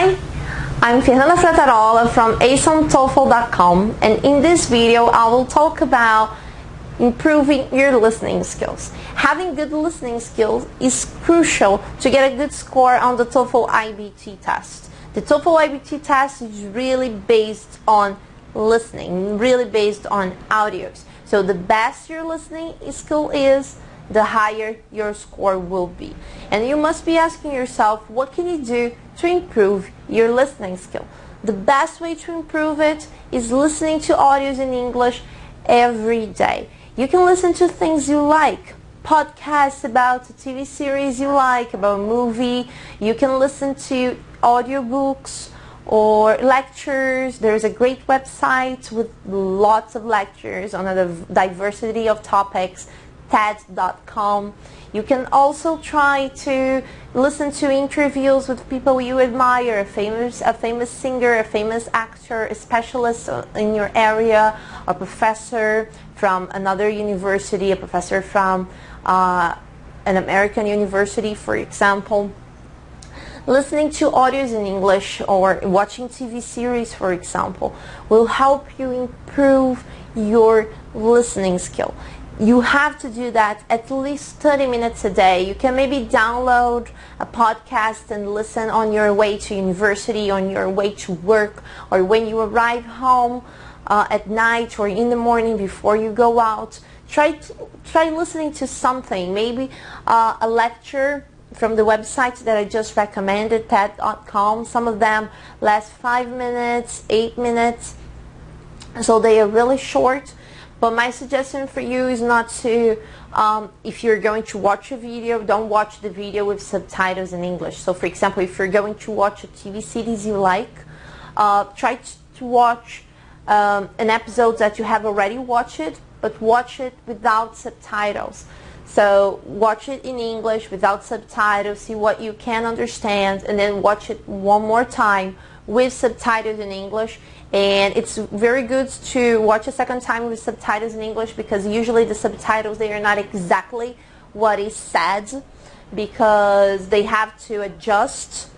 Hi, I'm Fernanda Frattarola from aceontoefl.com and in this video I will talk about improving your listening skills. Having good listening skills is crucial to get a good score on the TOEFL IBT test. The TOEFL IBT test is really based on listening, really based on audios. So the best your listening skill is, the higher your score will be. And you must be asking yourself, what can you do to improve your listening skill? The best way to improve it is listening to audios in English every day. You can listen to things you like, podcasts about a TV series you like, about a movie. You can listen to audiobooks or lectures. There's a great website with lots of lectures on a diversity of topics TED.com. You can also try to listen to interviews with people you admire, a famous, a famous singer, a famous actor, a specialist in your area, a professor from another university, a professor from uh, an American university, for example. Listening to audios in English or watching TV series, for example, will help you improve your listening skill you have to do that at least 30 minutes a day. You can maybe download a podcast and listen on your way to university, on your way to work, or when you arrive home uh, at night or in the morning before you go out. Try, to, try listening to something, maybe uh, a lecture from the websites that I just recommended, TED.com. Some of them last five minutes, eight minutes. So they are really short but my suggestion for you is not to, um, if you're going to watch a video, don't watch the video with subtitles in English. So for example, if you're going to watch a TV series you like, uh, try to watch um, an episode that you have already watched, but watch it without subtitles. So watch it in English without subtitles, see what you can understand, and then watch it one more time with subtitles in English and it's very good to watch a second time with subtitles in English because usually the subtitles they are not exactly what is said because they have to adjust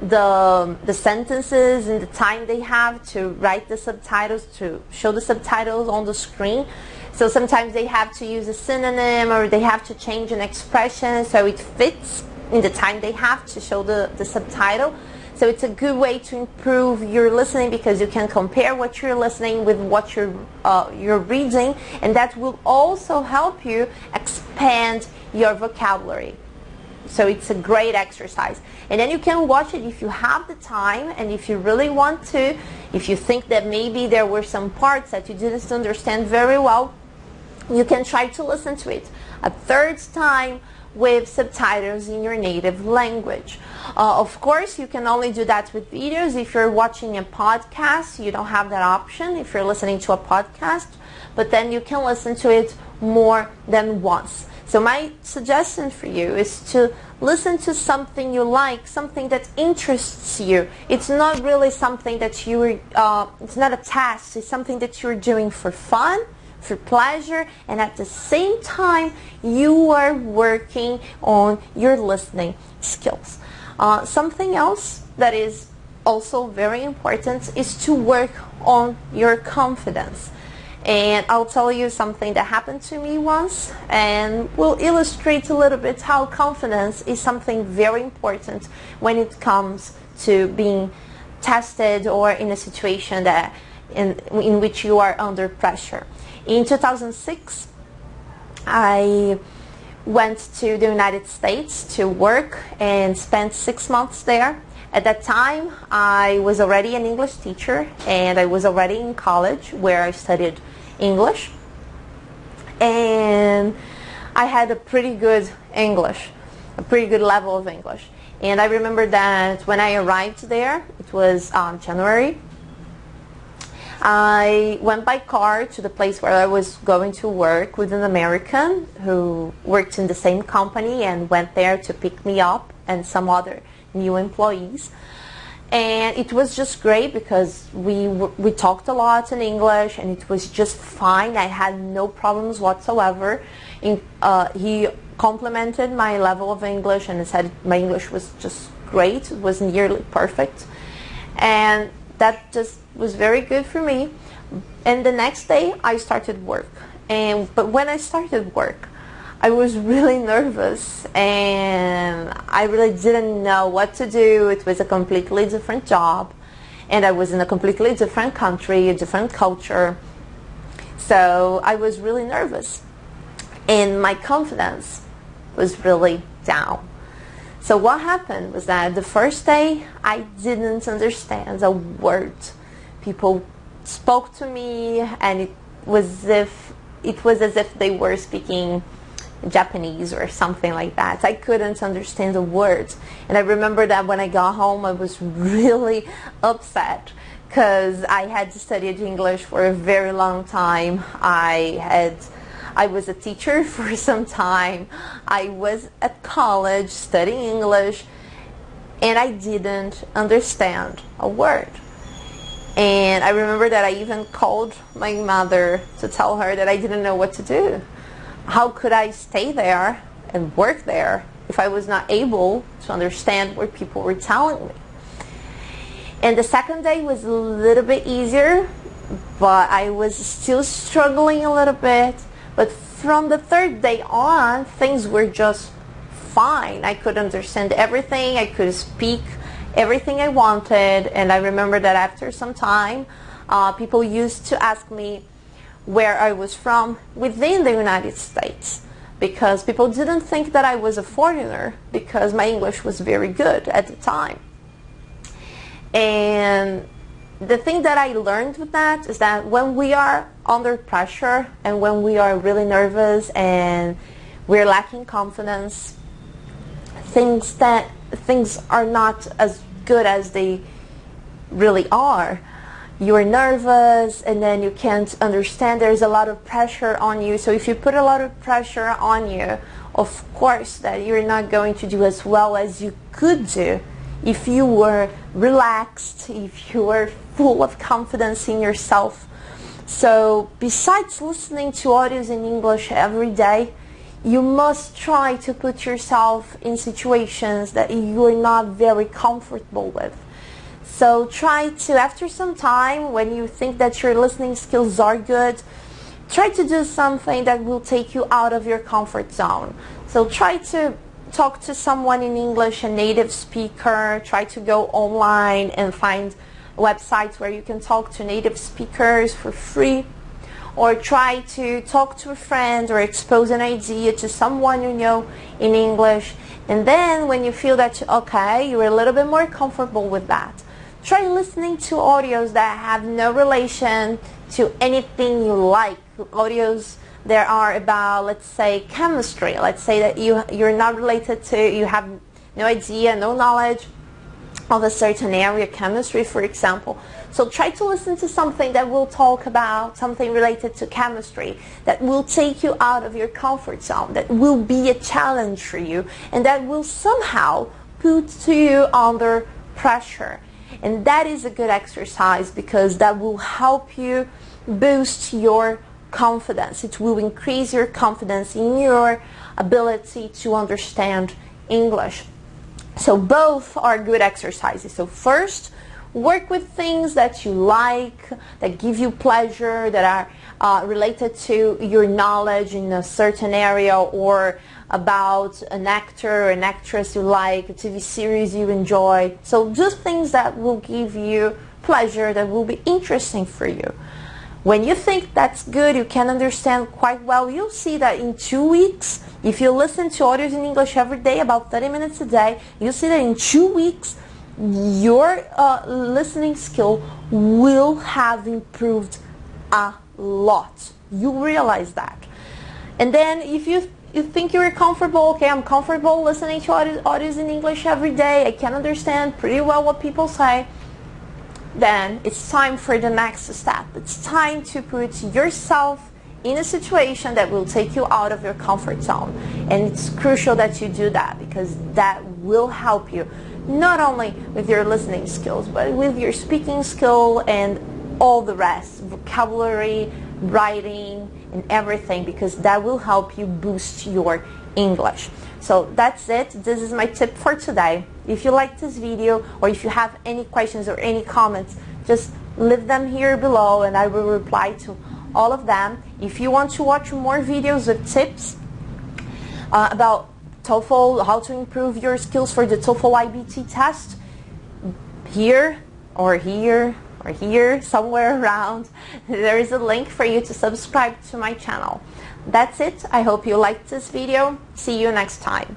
the the sentences and the time they have to write the subtitles to show the subtitles on the screen. So sometimes they have to use a synonym or they have to change an expression so it fits in the time they have to show the, the subtitle so it's a good way to improve your listening because you can compare what you're listening with what you're, uh, you're reading and that will also help you expand your vocabulary. So it's a great exercise. And then you can watch it if you have the time and if you really want to, if you think that maybe there were some parts that you didn't understand very well, you can try to listen to it a third time with subtitles in your native language. Uh, of course, you can only do that with videos. If you're watching a podcast, you don't have that option if you're listening to a podcast, but then you can listen to it more than once. So my suggestion for you is to listen to something you like, something that interests you. It's not really something that you, uh, it's not a task, it's something that you're doing for fun for pleasure and at the same time you are working on your listening skills. Uh, something else that is also very important is to work on your confidence. And I'll tell you something that happened to me once and will illustrate a little bit how confidence is something very important when it comes to being tested or in a situation that in, in which you are under pressure. In 2006, I went to the United States to work and spent six months there. At that time, I was already an English teacher and I was already in college where I studied English. And I had a pretty good English, a pretty good level of English. And I remember that when I arrived there, it was um, January I went by car to the place where I was going to work with an American who worked in the same company and went there to pick me up and some other new employees. And it was just great because we we talked a lot in English and it was just fine. I had no problems whatsoever. In, uh, he complimented my level of English and said my English was just great. It was nearly perfect and that just was very good for me. And the next day I started work. And but when I started work, I was really nervous and I really didn't know what to do. It was a completely different job and I was in a completely different country, a different culture. So I was really nervous and my confidence was really down. So what happened was that the first day I didn't understand a word. People spoke to me and it was as if it was as if they were speaking Japanese or something like that. I couldn't understand the words. And I remember that when I got home I was really upset because I had studied English for a very long time. I had I was a teacher for some time. I was at college studying English and I didn't understand a word. And I remember that I even called my mother to tell her that I didn't know what to do. How could I stay there and work there if I was not able to understand what people were telling me? And the second day was a little bit easier, but I was still struggling a little bit. But from the third day on, things were just fine. I could understand everything. I could speak everything I wanted. And I remember that after some time, uh, people used to ask me where I was from within the United States because people didn't think that I was a foreigner because my English was very good at the time. And the thing that I learned with that is that when we are under pressure and when we are really nervous and we're lacking confidence, things that things are not as good as they really are. You're nervous and then you can't understand there's a lot of pressure on you. So if you put a lot of pressure on you, of course that you're not going to do as well as you could do if you were relaxed, if you were full of confidence in yourself. So besides listening to audios in English every day, you must try to put yourself in situations that you're not very comfortable with. So try to, after some time, when you think that your listening skills are good, try to do something that will take you out of your comfort zone. So try to talk to someone in English, a native speaker. Try to go online and find websites where you can talk to native speakers for free. Or try to talk to a friend or expose an idea to someone you know in English. And then when you feel that, okay, you're a little bit more comfortable with that, try listening to audios that have no relation to anything you like. Audios there are about, let's say, chemistry. Let's say that you, you're not related to, you have no idea, no knowledge of a certain area, chemistry, for example. So try to listen to something that will talk about something related to chemistry, that will take you out of your comfort zone, that will be a challenge for you, and that will somehow put you under pressure. And that is a good exercise because that will help you boost your confidence. It will increase your confidence in your ability to understand English. So both are good exercises. So first, work with things that you like, that give you pleasure, that are uh, related to your knowledge in a certain area or about an actor or an actress you like, a TV series you enjoy. So just things that will give you pleasure, that will be interesting for you. When you think that's good, you can understand quite well, you'll see that in two weeks, if you listen to audios in English every day, about 30 minutes a day, you'll see that in two weeks, your uh, listening skill will have improved a lot. You realize that. And then if you you think you're comfortable, okay, I'm comfortable listening to audios, in English every day, I can understand pretty well what people say, then it's time for the next step. It's time to put yourself in a situation that will take you out of your comfort zone. And it's crucial that you do that because that will help you not only with your listening skills, but with your speaking skill and all the rest, vocabulary, writing, and everything because that will help you boost your English. So that's it. This is my tip for today. If you like this video or if you have any questions or any comments, just leave them here below and I will reply to all of them. If you want to watch more videos with tips uh, about TOEFL, how to improve your skills for the TOEFL IBT test, here or here or here, somewhere around, there is a link for you to subscribe to my channel. That's it. I hope you liked this video. See you next time.